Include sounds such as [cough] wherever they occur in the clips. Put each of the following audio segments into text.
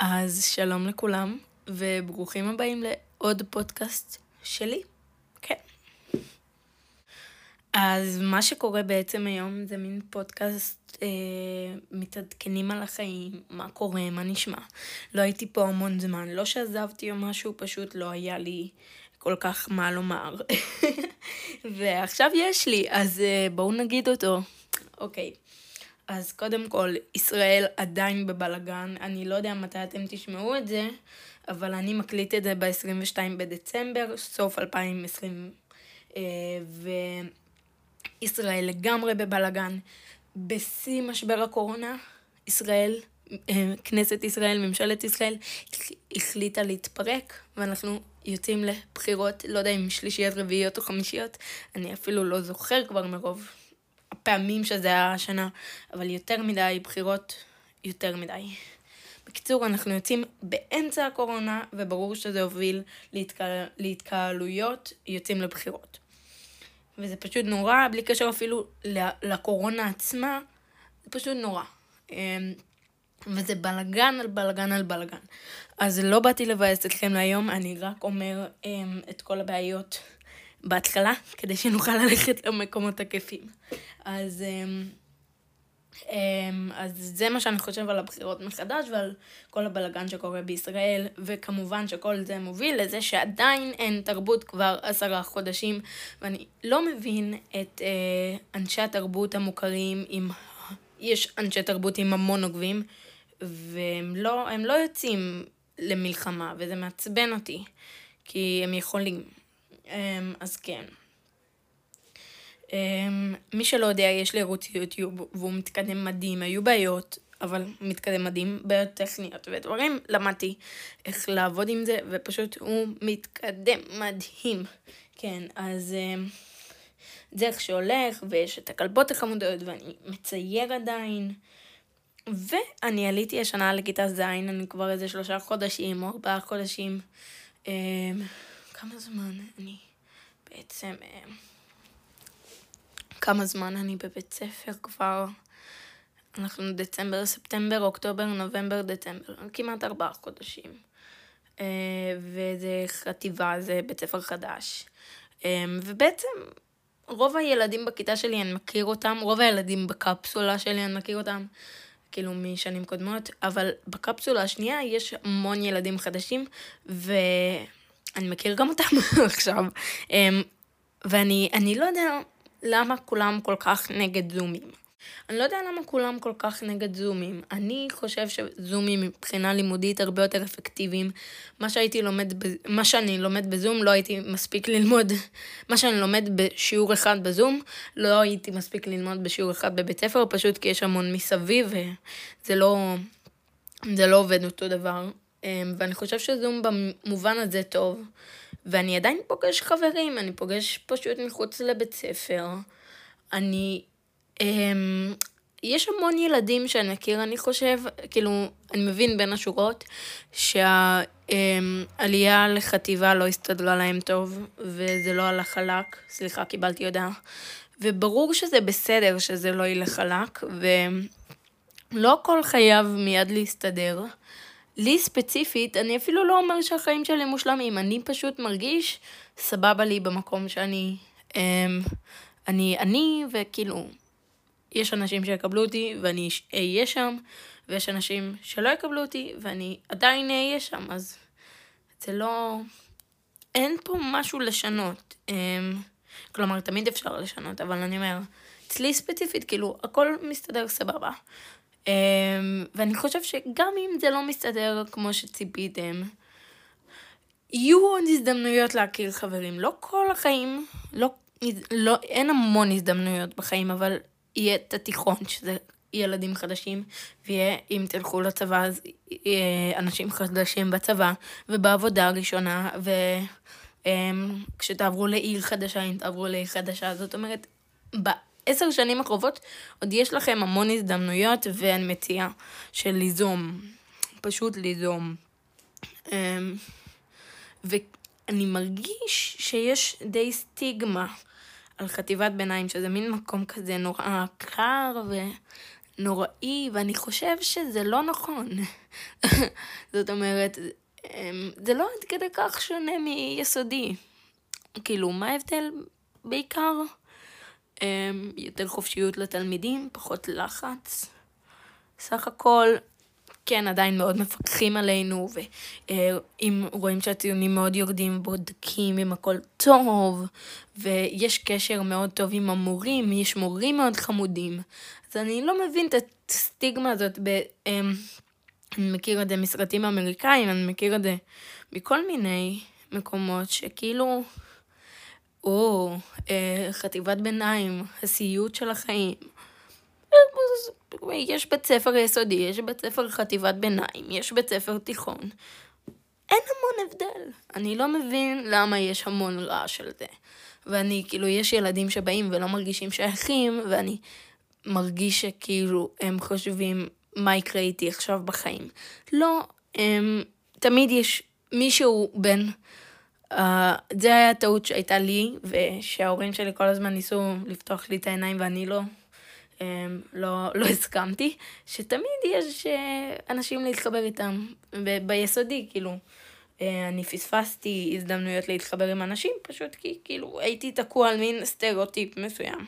אז שלום לכולם, וברוכים הבאים לעוד פודקאסט שלי. כן. אז מה שקורה בעצם היום זה מין פודקאסט אה, מתעדכנים על החיים, מה קורה, מה נשמע. לא הייתי פה המון זמן, לא שעזבתי או משהו, פשוט לא היה לי כל כך מה לומר. [laughs] ועכשיו יש לי, אז אה, בואו נגיד אותו. אוקיי. אז קודם כל, ישראל עדיין בבלגן, אני לא יודע מתי אתם תשמעו את זה, אבל אני מקליט את זה ב-22 בדצמבר, סוף 2020, אה, וישראל לגמרי בבלגן. בשיא משבר הקורונה, ישראל, אה, כנסת ישראל, ממשלת ישראל, החליטה להתפרק, ואנחנו יוצאים לבחירות, לא יודע אם שלישיות, רביעיות או חמישיות, אני אפילו לא זוכר כבר מרוב הפעמים שזה היה השנה, אבל יותר מדי בחירות, יותר מדי. בקיצור, אנחנו יוצאים באמצע הקורונה, וברור שזה הוביל להתקה... להתקהלויות, יוצאים לבחירות. וזה פשוט נורא, בלי קשר אפילו לקורונה עצמה, זה פשוט נורא. אמ, וזה בלגן על בלגן על בלגן. אז לא באתי לבאס אתכם להיום, אני רק אומר אמ, את כל הבעיות בהתחלה, כדי שנוכל ללכת למקומות הכיפים. אז, אמ, אמ, אז זה מה שאני חושב על הבחירות מחדש ועל כל הבלגן שקורה בישראל, וכמובן שכל זה מוביל לזה שעדיין אין תרבות כבר עשרה חודשים, ואני לא מבין את אה, אנשי התרבות המוכרים עם... יש אנשי תרבות עם המון עוקבים, והם לא, לא יוצאים למלחמה, וזה מעצבן אותי, כי הם יכולים. אמ, אז כן. אמ, מי שלא יודע, יש לי ערוץ יוטיוב והוא מתקדם מדהים, היו בעיות, אבל מתקדם מדהים, בעיות טכניות ודברים, למדתי איך לעבוד עם זה, ופשוט הוא מתקדם מדהים. כן, אז אמ, זה איך שהולך, ויש את הכלבות החמודות, ואני מצייר עדיין. ואני עליתי השנה לכיתה ז', אני כבר איזה שלושה חודשים או ארבעה חודשים. כמה זמן אני בעצם... אה, כמה זמן אני בבית ספר כבר? אנחנו דצמבר, ספטמבר, אוקטובר, נובמבר, דצמבר, כמעט ארבעה חודשים. אה, וזה חטיבה, זה בית ספר חדש. אה, ובעצם רוב הילדים בכיתה שלי, אני מכיר אותם, רוב הילדים בקפסולה שלי, אני מכיר אותם, כאילו משנים קודמות, אבל בקפסולה השנייה יש המון ילדים חדשים, ו... אני מכיר גם אותם [laughs] עכשיו. אמ, ואני לא יודע למה כולם כל כך נגד זומים. אני לא יודע למה כולם כל כך נגד זומים. אני חושב שזומים מבחינה לימודית הרבה יותר אפקטיביים. מה שהייתי לומד, מה שאני לומד בזום לא הייתי מספיק ללמוד, מה שאני לומד בשיעור אחד בזום, לא הייתי מספיק ללמוד בשיעור אחד בבית ספר, פשוט כי יש המון מסביב וזה לא, זה לא עובד אותו דבר. אמ, ואני חושב שזום במובן הזה טוב. ואני עדיין פוגש חברים, אני פוגש פשוט מחוץ לבית ספר. אני... אמ, יש המון ילדים שאני מכיר, אני חושב, כאילו, אני מבין בין השורות, שהעלייה אמ, לחטיבה לא הסתדרה להם טוב, וזה לא הלך חלק. סליחה, קיבלתי הודעה. וברור שזה בסדר שזה לא ילך חלק, ולא הכל חייב מיד להסתדר. לי ספציפית, אני אפילו לא אומר שהחיים שלי מושלמים, אני פשוט מרגיש סבבה לי במקום שאני... אמ, אני אני, וכאילו, יש אנשים שיקבלו אותי ואני אהיה שם, ויש אנשים שלא יקבלו אותי ואני עדיין אהיה שם, אז זה לא... אין פה משהו לשנות. אמ, כלומר, תמיד אפשר לשנות, אבל אני אומר, אצלי ספציפית, כאילו, הכל מסתדר סבבה. אמ, ואני חושב שגם אם זה לא מסתדר כמו שציפיתם, יהיו עוד הזדמנויות להכיר חברים. לא כל החיים, לא, לא, אין המון הזדמנויות בחיים, אבל יהיה את התיכון, שזה ילדים חדשים, ויהיה, אם תלכו לצבא, אז יהיה אנשים חדשים בצבא, ובעבודה הראשונה, וכשתעברו אמ, לעיר חדשה, אם תעברו לעיר חדשה, זאת אומרת, עשר שנים הקרובות עוד יש לכם המון הזדמנויות, ואני מציעה של ליזום, פשוט ליזום. אמ, ואני מרגיש שיש די סטיגמה על חטיבת ביניים, שזה מין מקום כזה נורא קר, נוראי, ואני חושב שזה לא נכון. [laughs] זאת אומרת, אמ, זה לא עד כדי כך שונה מיסודי. כאילו, מה ההבדל בעיקר? אמ, יותר חופשיות לתלמידים, פחות לחץ. סך הכל, כן, עדיין מאוד מפקחים עלינו, ואם רואים שהציונים מאוד יורדים, בודקים אם הכל טוב, ויש קשר מאוד טוב עם המורים, יש מורים מאוד חמודים. אז אני לא מבין את הסטיגמה הזאת, ב, אמ, אני מכיר את זה מסרטים אמריקאים, אני מכיר את זה מכל מיני מקומות, שכאילו, או, אה, חטיבת ביניים, הסיוט של החיים. יש בית ספר יסודי, יש בית ספר חטיבת ביניים, יש בית ספר תיכון. אין המון הבדל. אני לא מבין למה יש המון רעש על זה. ואני, כאילו, יש ילדים שבאים ולא מרגישים שייכים, ואני מרגיש שכאילו הם חושבים מה יקרה איתי עכשיו בחיים. לא, הם, תמיד יש מישהו בין... Uh, זה היה הטעות שהייתה לי, ושההורים שלי כל הזמן ניסו לפתוח לי את העיניים ואני לא אמ, לא, לא הסכמתי, שתמיד יש אה, אנשים להתחבר איתם, ביסודי, כאילו. אה, אני פספסתי הזדמנויות להתחבר עם אנשים, פשוט כי כאילו הייתי תקוע על מין סטריאוטיפ מסוים.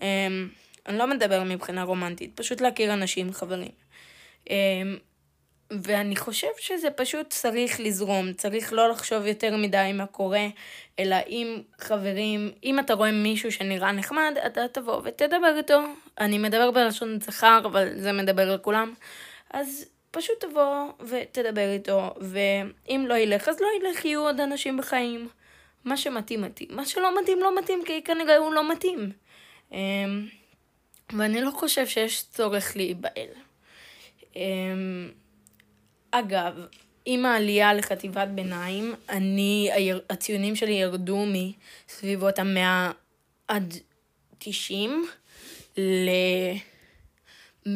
אמ, אני לא מדבר מבחינה רומנטית, פשוט להכיר אנשים, חברים. אמ, ואני חושב שזה פשוט צריך לזרום, צריך לא לחשוב יותר מדי מה קורה, אלא אם חברים, אם אתה רואה מישהו שנראה נחמד, אתה תבוא ותדבר איתו. אני מדבר בלשון זכר, אבל זה מדבר לכולם. אז פשוט תבוא ותדבר איתו, ואם לא ילך, אז לא ילך, יהיו עוד אנשים בחיים. מה שמתאים, מתאים. מה שלא מתאים, לא מתאים, כי כנראה הוא לא מתאים. אמ, ואני לא חושב שיש צורך להיבהל. אגב, עם העלייה לחטיבת ביניים, אני, הציונים שלי ירדו מסביבות המאה עד 90 ל-100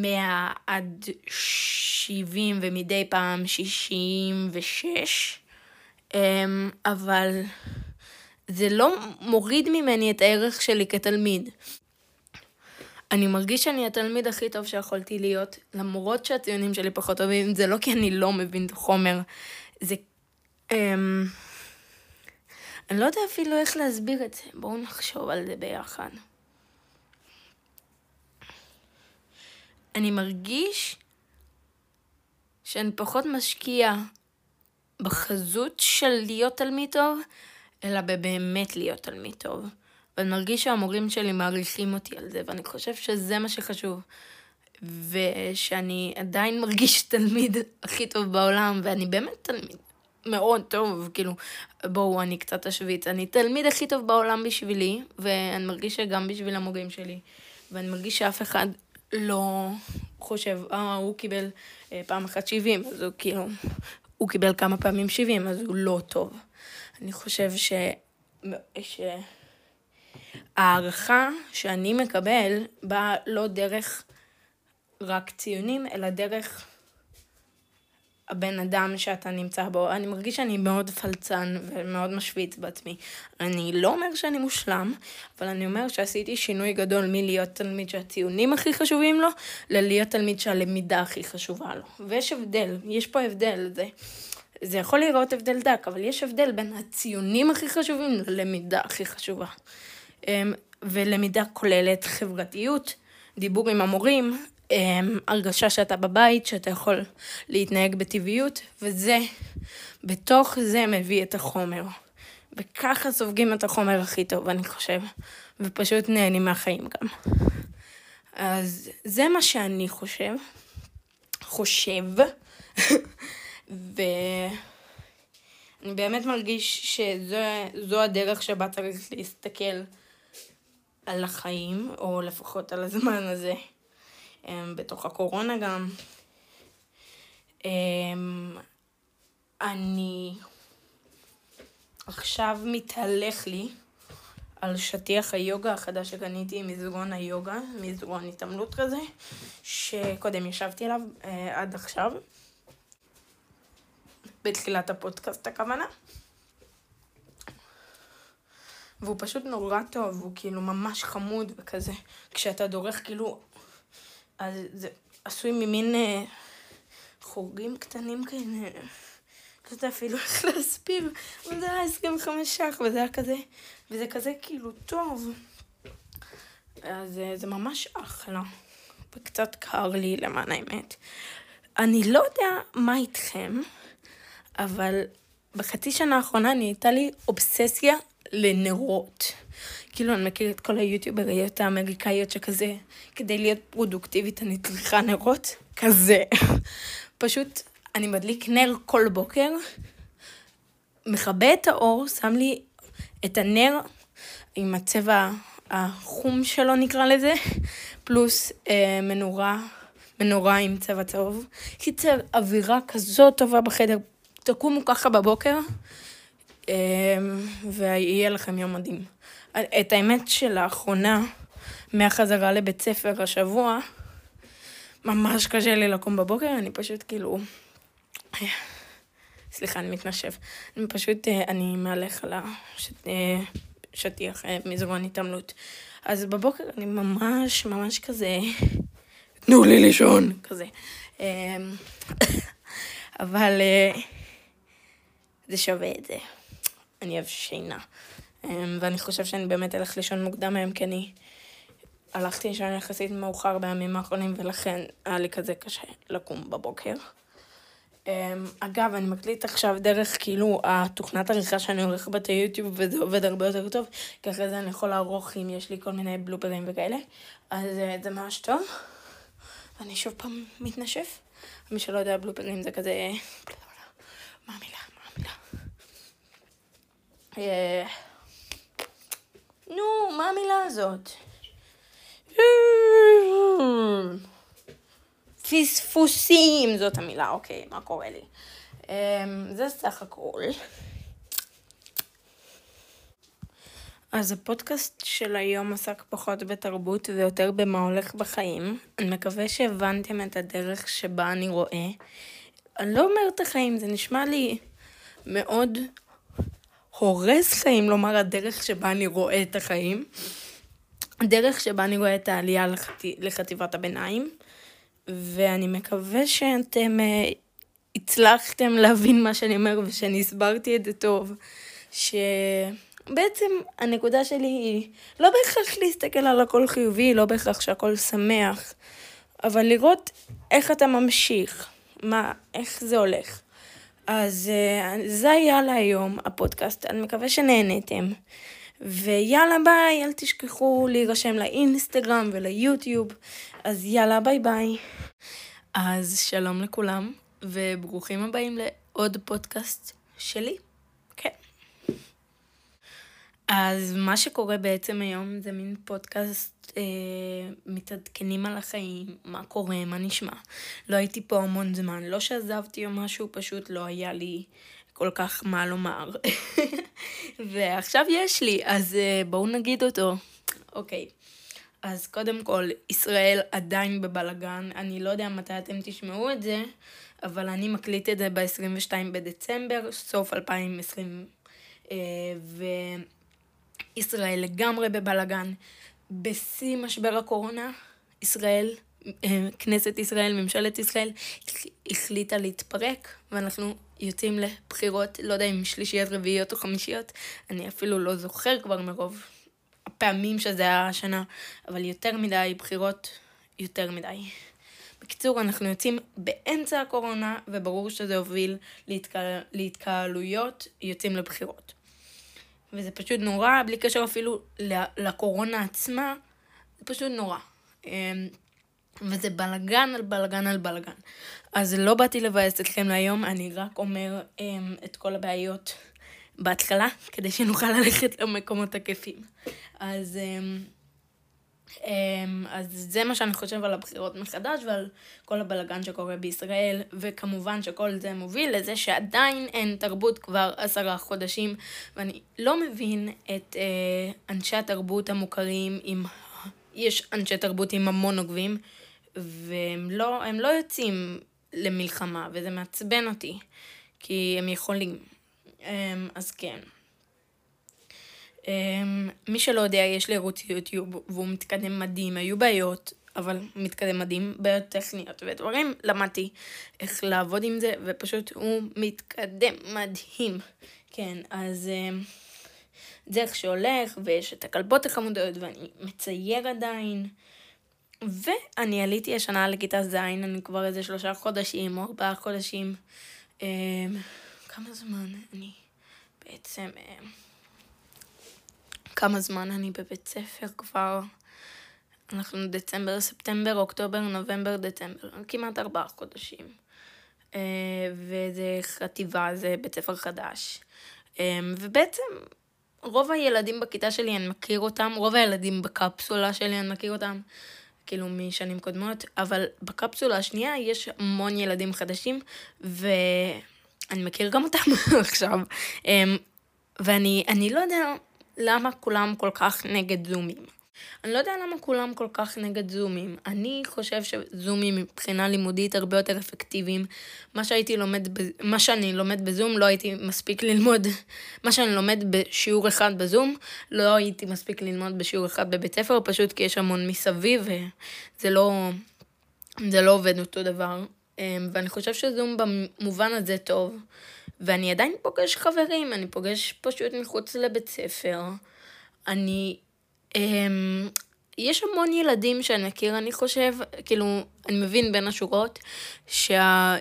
עד 70 ומדי פעם 66, אמ, אבל זה לא מוריד ממני את הערך שלי כתלמיד. אני מרגיש שאני התלמיד הכי טוב שיכולתי להיות, למרות שהציונים שלי פחות טובים, זה לא כי אני לא מבין את החומר, זה... אמ... אני לא יודע אפילו איך להסביר את זה, בואו נחשוב על זה ביחד. אני מרגיש שאני פחות משקיע בחזות של להיות תלמיד טוב, אלא בבאמת להיות תלמיד טוב. ואני מרגיש שהמורים שלי מעריכים אותי על זה, ואני חושב שזה מה שחשוב. ושאני עדיין מרגיש תלמיד הכי טוב בעולם, ואני באמת תלמיד מאוד טוב, כאילו, בואו, אני קצת אשוויץ. אני תלמיד הכי טוב בעולם בשבילי, ואני מרגיש שגם בשביל המורים שלי. ואני מרגיש שאף אחד לא חושב, אה, הוא קיבל אה, פעם אחת 70, אז הוא כאילו, הוא קיבל כמה פעמים 70, אז הוא לא טוב. אני חושב ש... ש... ההערכה שאני מקבל באה לא דרך רק ציונים, אלא דרך הבן אדם שאתה נמצא בו. אני מרגיש שאני מאוד פלצן ומאוד משוויץ בעצמי. אני לא אומר שאני מושלם, אבל אני אומר שעשיתי שינוי גדול מלהיות תלמיד שהציונים הכי חשובים לו, ללהיות תלמיד שהלמידה הכי חשובה לו. ויש הבדל, יש פה הבדל. זה, זה יכול להיראות הבדל דק, אבל יש הבדל בין הציונים הכי חשובים ללמידה הכי חשובה. אמ, ולמידה כוללת חברתיות, דיבור עם המורים, אמ, הרגשה שאתה בבית, שאתה יכול להתנהג בטבעיות, וזה, בתוך זה מביא את החומר. וככה סופגים את החומר הכי טוב, אני חושב, ופשוט נהנים מהחיים גם. אז זה מה שאני חושב. חושב. [laughs] ואני באמת מרגיש שזו הדרך שבה צריך להסתכל על החיים, או לפחות על הזמן הזה, אמ, בתוך הקורונה גם. אמ, אני עכשיו מתהלך לי על שטיח היוגה החדש שקניתי, מזרון היוגה, מזרון התעמלות כזה, שקודם ישבתי עליו אה, עד עכשיו, בתחילת הפודקאסט הכוונה. והוא פשוט נורא טוב, הוא כאילו ממש חמוד וכזה. כשאתה דורך, כאילו, אז זה עשוי ממין אה, חורים קטנים כאלה. לא יודעת אפילו איך [laughs] להסביר, אבל זה היה 25 ש"ח, וזה היה כזה, וזה כזה כאילו טוב. אז אה, זה ממש אחלה. וקצת קר לי למען האמת. אני לא יודע מה איתכם, אבל בחצי שנה האחרונה נהייתה לי אובססיה לנרות. כאילו, אני מכיר את כל היוטיובריות האמריקאיות שכזה, כדי להיות פרודוקטיבית אני צריכה נרות, כזה. פשוט, אני מדליק נר כל בוקר, מכבה את האור, שם לי את הנר עם הצבע החום שלו נקרא לזה, פלוס אה, מנורה, מנורה עם צבע צהוב. קיצר, אווירה כזאת טובה בחדר, תקומו ככה בבוקר, ויהיה לכם יום מדהים. את האמת שלאחרונה, מהחזרה לבית ספר השבוע, ממש קשה לי לקום בבוקר, אני פשוט כאילו... סליחה, אני מתנשף. אני פשוט, אה, אני מהלך על השטיח אה, מזרון התעמלות. אז בבוקר אני ממש ממש כזה, תנו לי לישון, כזה. אמ, [coughs] אבל אה, זה שווה את זה. אני אוהב שינה. אמ, ואני חושב שאני באמת אלך לישון מוקדם היום, כי אני הלכתי לישון יחסית מאוחר בימים האחרונים, ולכן היה לי כזה קשה לקום בבוקר. אמ, אגב, אני מקליט עכשיו דרך כאילו התוכנת עריכה שאני עורך בת היוטיוב, וזה עובד הרבה יותר טוב, כי אחרי זה אני יכול לערוך אם יש לי כל מיני בלופרים וכאלה, אז אה, זה ממש טוב. ואני שוב פעם מתנשף. מי שלא יודע, בלופרים זה כזה... מה המילה? אה, נו, מה המילה הזאת? פספוסים, זאת המילה, אוקיי, מה קורה לי? Um, זה סך הכל. אז הפודקאסט של היום עסק פחות בתרבות ויותר במה הולך בחיים. אני מקווה שהבנתם את הדרך שבה אני רואה. אני לא אומרת החיים, זה נשמע לי מאוד הורס חיים לומר הדרך שבה אני רואה את החיים. הדרך שבה אני רואה את העלייה לחט... לחטיבת הביניים. ואני מקווה שאתם uh, הצלחתם להבין מה שאני אומר ושאני הסברתי את זה טוב. שבעצם הנקודה שלי היא לא בהכרח להסתכל על הכל חיובי, לא בהכרח שהכל שמח, אבל לראות איך אתה ממשיך, מה, איך זה הולך. אז uh, זה היה להיום, הפודקאסט, אני מקווה שנהניתם. ויאללה ביי, אל תשכחו להירשם לאינסטגרם וליוטיוב. אז יאללה ביי ביי. אז שלום לכולם, וברוכים הבאים לעוד פודקאסט שלי. כן. אז מה שקורה בעצם היום זה מין פודקאסט אה, מתעדכנים על החיים, מה קורה, מה נשמע. לא הייתי פה המון זמן, לא שעזבתי או משהו, פשוט לא היה לי כל כך מה לומר. [laughs] ועכשיו יש לי, אז uh, בואו נגיד אותו. אוקיי. אז קודם כל, ישראל עדיין בבלגן. אני לא יודע מתי אתם תשמעו את זה, אבל אני מקליט את זה ב-22 בדצמבר, סוף 2020. אה, וישראל לגמרי בבלגן. בשיא משבר הקורונה, ישראל, אה, כנסת ישראל, ממשלת ישראל, החליטה להתפרק, ואנחנו יוצאים לבחירות, לא יודע אם שלישיות, רביעיות או חמישיות, אני אפילו לא זוכר כבר מרוב הפעמים שזה היה השנה, אבל יותר מדי בחירות, יותר מדי. בקיצור, אנחנו יוצאים באמצע הקורונה, וברור שזה הוביל להתקה... להתקהלויות, יוצאים לבחירות. וזה פשוט נורא, בלי קשר אפילו לקורונה עצמה, זה פשוט נורא. אמ, וזה בלגן על בלגן על בלגן. אז לא באתי לבאס אתכם להיום, אני רק אומר אמ, את כל הבעיות בהתחלה, כדי שנוכל ללכת למקומות הכיפים. אז, אמ, אז זה מה שאני חושב על הבחירות מחדש ועל כל הבלגן שקורה בישראל, וכמובן שכל זה מוביל לזה שעדיין אין תרבות כבר עשרה חודשים, ואני לא מבין את אה, אנשי התרבות המוכרים עם... יש אנשי תרבות עם המון עוקבים, והם לא, לא יוצאים למלחמה, וזה מעצבן אותי, כי הם יכולים. אמ, אז כן. אמ, מי שלא יודע, יש לי ערוץ יוטיוב, והוא מתקדם מדהים, היו בעיות, אבל מתקדם מדהים, בעיות טכניות ודברים, למדתי איך לעבוד עם זה, ופשוט הוא מתקדם מדהים. כן, אז אה, זה איך שהולך, ויש את הכלבות החמודות, ואני מצייר עדיין. ואני עליתי השנה לכיתה ז', אני כבר איזה שלושה חודשים או ארבעה חודשים. אה, כמה זמן אני בעצם... אה, כמה זמן אני בבית ספר כבר? אנחנו דצמבר, ספטמבר, אוקטובר, נובמבר, דצמבר, כמעט ארבעה חודשים. אה, וזה חטיבה, זה בית ספר חדש. ובעצם רוב הילדים בכיתה שלי, אני מכיר אותם, רוב הילדים בקפסולה שלי, אני מכיר אותם. כאילו משנים קודמות, אבל בקפסולה השנייה יש המון ילדים חדשים, ואני מכיר גם אותם [laughs] עכשיו. אמ, ואני לא יודע למה כולם כל כך נגד זומים. אני לא יודע למה כולם כל כך נגד זומים. אני חושב שזומים מבחינה לימודית הרבה יותר אפקטיביים. מה שהייתי לומד, מה שאני לומד בזום לא הייתי מספיק ללמוד. מה שאני לומד בשיעור אחד בזום, לא הייתי מספיק ללמוד בשיעור אחד בבית ספר, פשוט כי יש המון מסביב, וזה לא, זה לא עובד אותו דבר. אמ, ואני חושב שזום במובן הזה טוב. ואני עדיין פוגש חברים, אני פוגש פשוט מחוץ לבית ספר. אני Um, יש המון ילדים שאני מכיר, אני חושב, כאילו, אני מבין בין השורות, שהעלייה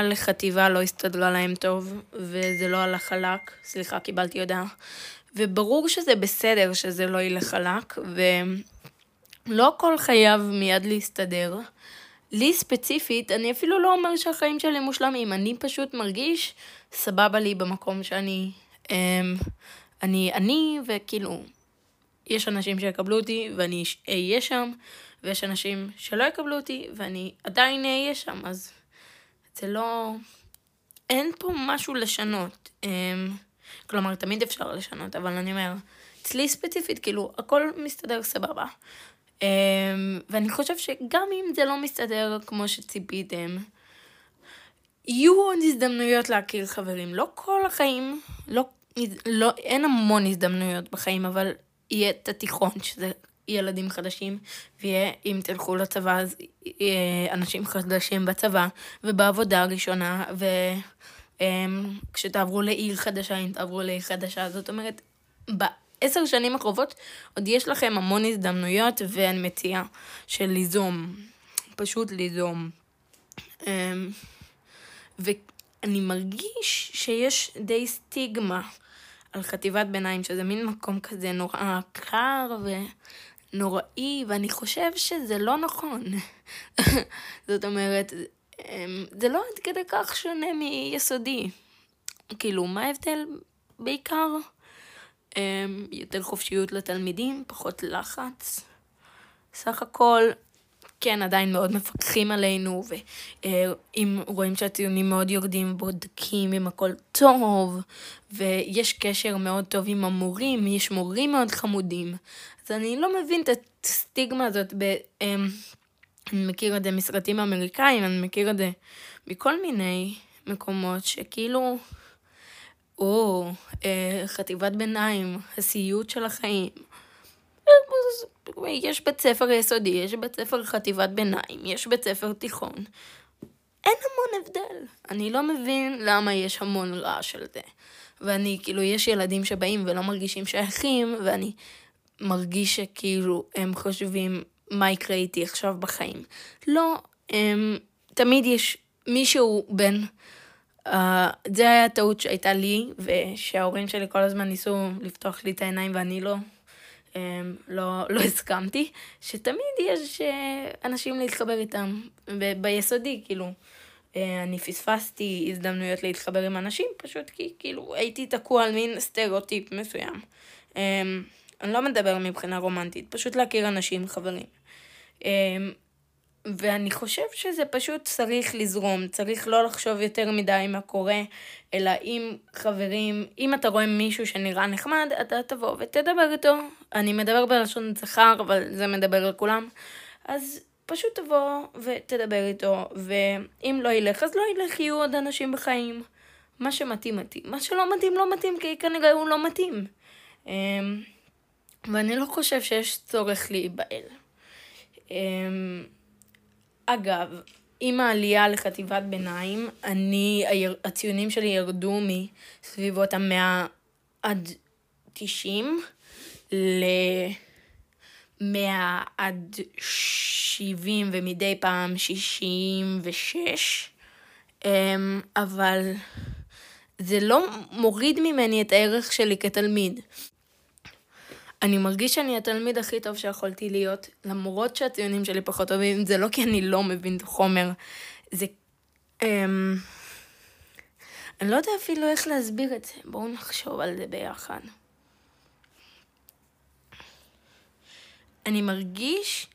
um, לחטיבה לא הסתדרה להם טוב, וזה לא הלך חלק, סליחה, קיבלתי הודעה. וברור שזה בסדר שזה לא ילך חלק, ולא הכל חייב מיד להסתדר. לי ספציפית, אני אפילו לא אומר שהחיים שלי מושלמים, אני פשוט מרגיש סבבה לי במקום שאני... Um, אני אני, וכאילו, יש אנשים שיקבלו אותי ואני אהיה שם, ויש אנשים שלא יקבלו אותי ואני עדיין אהיה שם, אז זה לא... אין פה משהו לשנות. אמ, כלומר, תמיד אפשר לשנות, אבל אני אומר, אצלי ספציפית, כאילו, הכל מסתדר סבבה. אמ, ואני חושב שגם אם זה לא מסתדר כמו שציפיתם, יהיו עוד הזדמנויות להכיר חברים. לא כל החיים, לא, לא, אין המון הזדמנויות בחיים, אבל יהיה את התיכון, שזה ילדים חדשים, ויהיה, אם תלכו לצבא, אז יהיה אנשים חדשים בצבא, ובעבודה הראשונה, וכשתעברו לעיר חדשה, אם תעברו לעיר חדשה, זאת אומרת, בעשר שנים הקרובות עוד יש לכם המון הזדמנויות, ואני מציעה של ליזום, פשוט ליזום. אמ, ואני מרגיש שיש די סטיגמה על חטיבת ביניים, שזה מין מקום כזה נורא קר ונוראי, ואני חושב שזה לא נכון. [laughs] זאת אומרת, אמ, זה לא עד כדי כך שונה מיסודי. כאילו, מה ההבדל בעיקר? אמ, יותר חופשיות לתלמידים, פחות לחץ. סך הכל, כן, עדיין מאוד מפקחים עלינו, ואם רואים שהציונים מאוד יורדים, בודקים אם הכל טוב, ויש קשר מאוד טוב עם המורים, יש מורים מאוד חמודים. אז אני לא מבין את הסטיגמה הזאת, ב, אמ, אני מכיר את זה מסרטים אמריקאים, אני מכיר את זה מכל מיני מקומות, שכאילו, או, אה, חטיבת ביניים, הסיוט של החיים. יש בית ספר יסודי, יש בית ספר חטיבת ביניים, יש בית ספר תיכון. אין המון הבדל. אני לא מבין למה יש המון רעש על זה. ואני, כאילו, יש ילדים שבאים ולא מרגישים שייכים, ואני מרגיש שכאילו הם חושבים מה יקרה איתי עכשיו בחיים. לא, הם, תמיד יש מישהו בין... Uh, זה היה הטעות שהייתה לי, ושההורים שלי כל הזמן ניסו לפתוח לי את העיניים ואני לא אמ, לא, לא הסכמתי, שתמיד יש אה, אנשים להתחבר איתם, ביסודי, כאילו. אה, אני פספסתי הזדמנויות להתחבר עם אנשים, פשוט כי כאילו הייתי תקוע על מין סטריאוטיפ מסוים. אמ, אני לא מדבר מבחינה רומנטית, פשוט להכיר אנשים, חברים. אמ, ואני חושב שזה פשוט צריך לזרום, צריך לא לחשוב יותר מדי מה קורה, אלא אם חברים, אם אתה רואה מישהו שנראה נחמד, אתה תבוא ותדבר איתו. אני מדבר בלשון זכר, אבל זה מדבר לכולם. אז פשוט תבוא ותדבר איתו, ואם לא ילך, אז לא ילך, יהיו עוד אנשים בחיים. מה שמתאים, מתאים. מה שלא מתאים, לא מתאים, כי כנראה הוא לא מתאים. אמ, ואני לא חושב שיש צורך להיבהל. אגב, עם העלייה לחטיבת ביניים, אני, הציונים שלי ירדו מסביבות המאה עד 90 ל-100 עד 70 ומדי פעם 66, אמ, אבל זה לא מוריד ממני את הערך שלי כתלמיד. אני מרגיש שאני התלמיד הכי טוב שיכולתי להיות, למרות שהציונים שלי פחות טובים, זה לא כי אני לא מבין את החומר, זה... אמ, אני לא יודע אפילו איך להסביר את זה, בואו נחשוב על זה ביחד. אני מרגיש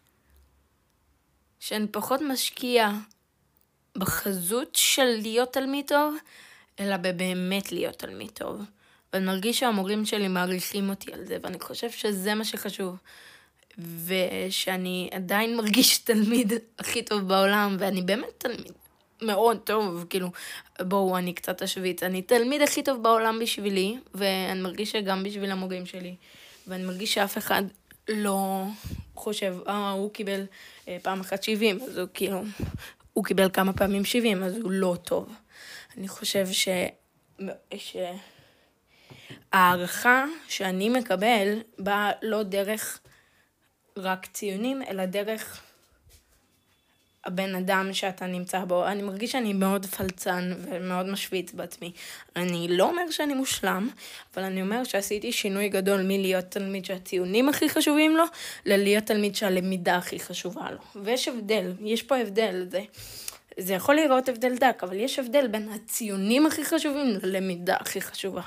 שאני פחות משקיע בחזות של להיות תלמיד טוב, אלא בבאמת להיות תלמיד טוב. ואני מרגיש שהמורים שלי מעריכים אותי על זה, ואני חושב שזה מה שחשוב. ושאני עדיין מרגיש תלמיד הכי טוב בעולם, ואני באמת תלמיד מאוד טוב, כאילו, בואו, אני קצת אשוויץ. אני תלמיד הכי טוב בעולם בשבילי, ואני מרגיש שגם בשביל המורים שלי. ואני מרגיש שאף אחד לא חושב, אה, הוא קיבל אה, פעם אחת 70, אז הוא כאילו, הוא קיבל כמה פעמים 70, אז הוא לא טוב. אני חושב ש... ש... ההערכה שאני מקבל באה לא דרך רק ציונים, אלא דרך הבן אדם שאתה נמצא בו. אני מרגיש שאני מאוד פלצן ומאוד משוויץ בעצמי. אני לא אומר שאני מושלם, אבל אני אומר שעשיתי שינוי גדול מלהיות תלמיד שהציונים הכי חשובים לו, ללהיות תלמיד שהלמידה הכי חשובה לו. ויש הבדל, יש פה הבדל. זה, זה יכול להיראות הבדל דק, אבל יש הבדל בין הציונים הכי חשובים ללמידה הכי חשובה.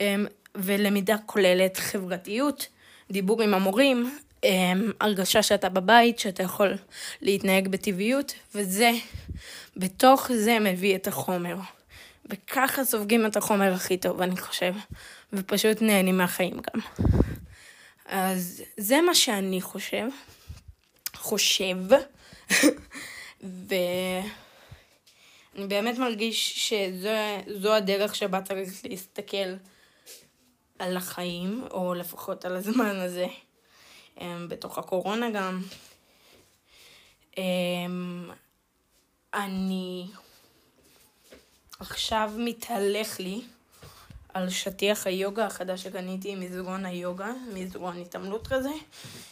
אמ, ולמידה כוללת חברתיות, דיבור עם המורים, אמ, הרגשה שאתה בבית, שאתה יכול להתנהג בטבעיות, וזה, בתוך זה מביא את החומר. וככה סופגים את החומר הכי טוב, אני חושב, ופשוט נהנים מהחיים גם. אז זה מה שאני חושב. חושב. [laughs] ואני באמת מרגיש שזו הדרך שבה צריך להסתכל על החיים, או לפחות על הזמן הזה, אמ, בתוך הקורונה גם. אמ, אני עכשיו מתהלך לי על שטיח היוגה החדש שקניתי, מזרון היוגה, מזרון התעמלות כזה,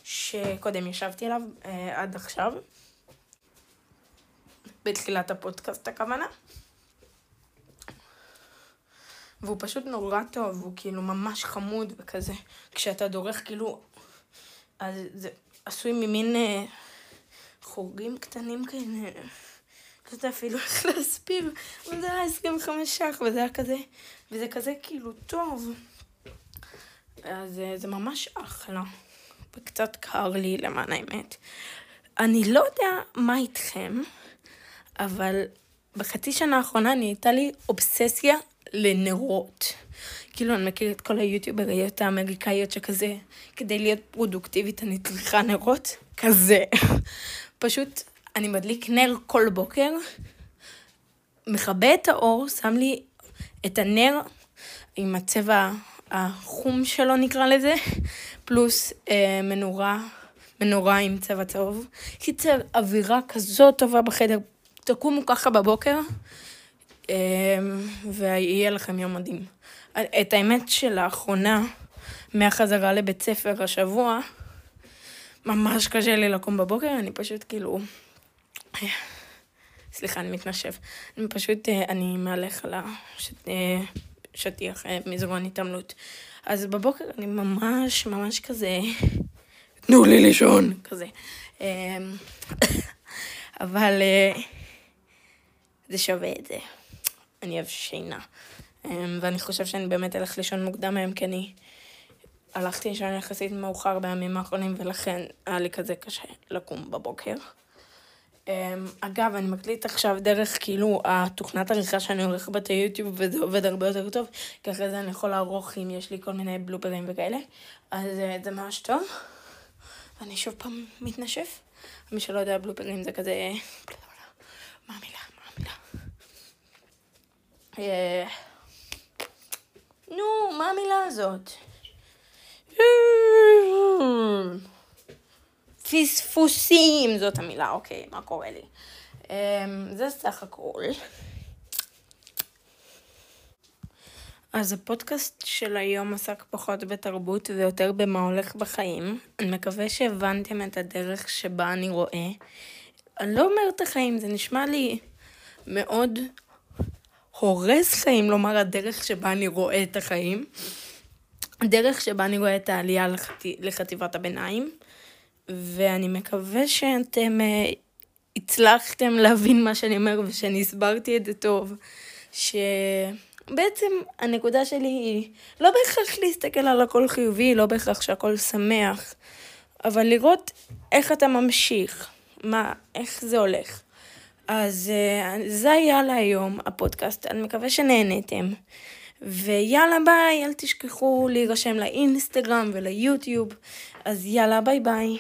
שקודם ישבתי עליו אה, עד עכשיו, בתחילת הפודקאסט הכוונה. והוא פשוט נורא טוב, הוא כאילו ממש חמוד וכזה. כשאתה דורך כאילו, אז זה עשוי ממין אה, חורים קטנים כאלה. לא יודע אפילו איך [laughs] להסביר, אבל זה היה 25 ש"ח וזה היה כזה, וזה כזה כאילו טוב. אז אה, זה ממש אחלה. וקצת קר לי למען האמת. אני לא יודע מה איתכם, אבל בחצי שנה האחרונה נהייתה לי אובססיה לנרות. כאילו, אני מכיר את כל היוטיובריות האמריקאיות שכזה, כדי להיות פרודוקטיבית אני צריכה נרות, כזה. פשוט, אני מדליק נר כל בוקר, מכבה את האור, שם לי את הנר עם הצבע החום שלו נקרא לזה, פלוס אה, מנורה, מנורה עם צבע צהוב. קיצר, אווירה כזאת טובה בחדר. תקומו ככה בבוקר, ויהיה לכם יום מדהים. את האמת שלאחרונה, מהחזרה לבית ספר השבוע, ממש קשה לי לקום בבוקר, אני פשוט כאילו... סליחה, אני מתנשף. אני פשוט, אה, אני מהלך על השטיח אה, מזרון התעמלות. אז בבוקר אני ממש ממש כזה, תנו לי לישון, כזה. אמ, [coughs] אבל אה, זה שווה את זה. אני אוהב שינה. אמ, ואני חושב שאני באמת אלך לישון מוקדם היום, כי אני הלכתי לישון יחסית מאוחר בימים האחרונים, ולכן היה לי כזה קשה לקום בבוקר. אמ, אגב, אני מקליט עכשיו דרך כאילו התוכנת עריכה שאני עורך בת היוטיוב, וזה עובד הרבה יותר טוב, כי אחרי זה אני יכול לערוך אם יש לי כל מיני בלופרים וכאלה, אז אה, זה ממש טוב. ואני שוב פעם מתנשף. מי שלא יודע, בלופרים זה כזה... מה המילה? אה, נו, מה המילה הזאת? פספוסים, זאת המילה, אוקיי, מה קורה לי? אמ, זה סך הכל. אז הפודקאסט של היום עסק פחות בתרבות ויותר במה הולך בחיים. אני מקווה שהבנתם את הדרך שבה אני רואה. אני לא אומרת החיים, זה נשמע לי מאוד הורס חיים לומר הדרך שבה אני רואה את החיים. הדרך שבה אני רואה את העלייה לחט... לחטיבת הביניים. ואני מקווה שאתם uh, הצלחתם להבין מה שאני אומר ושאני הסברתי את זה טוב. ש... בעצם הנקודה שלי היא לא בהכרח להסתכל על הכל חיובי, לא בהכרח שהכל שמח, אבל לראות איך אתה ממשיך, מה, איך זה הולך. אז uh, זה היה להיום, הפודקאסט, אני מקווה שנהניתם. ויאללה ביי, אל תשכחו להירשם לאינסטגרם וליוטיוב. אז יאללה ביי ביי.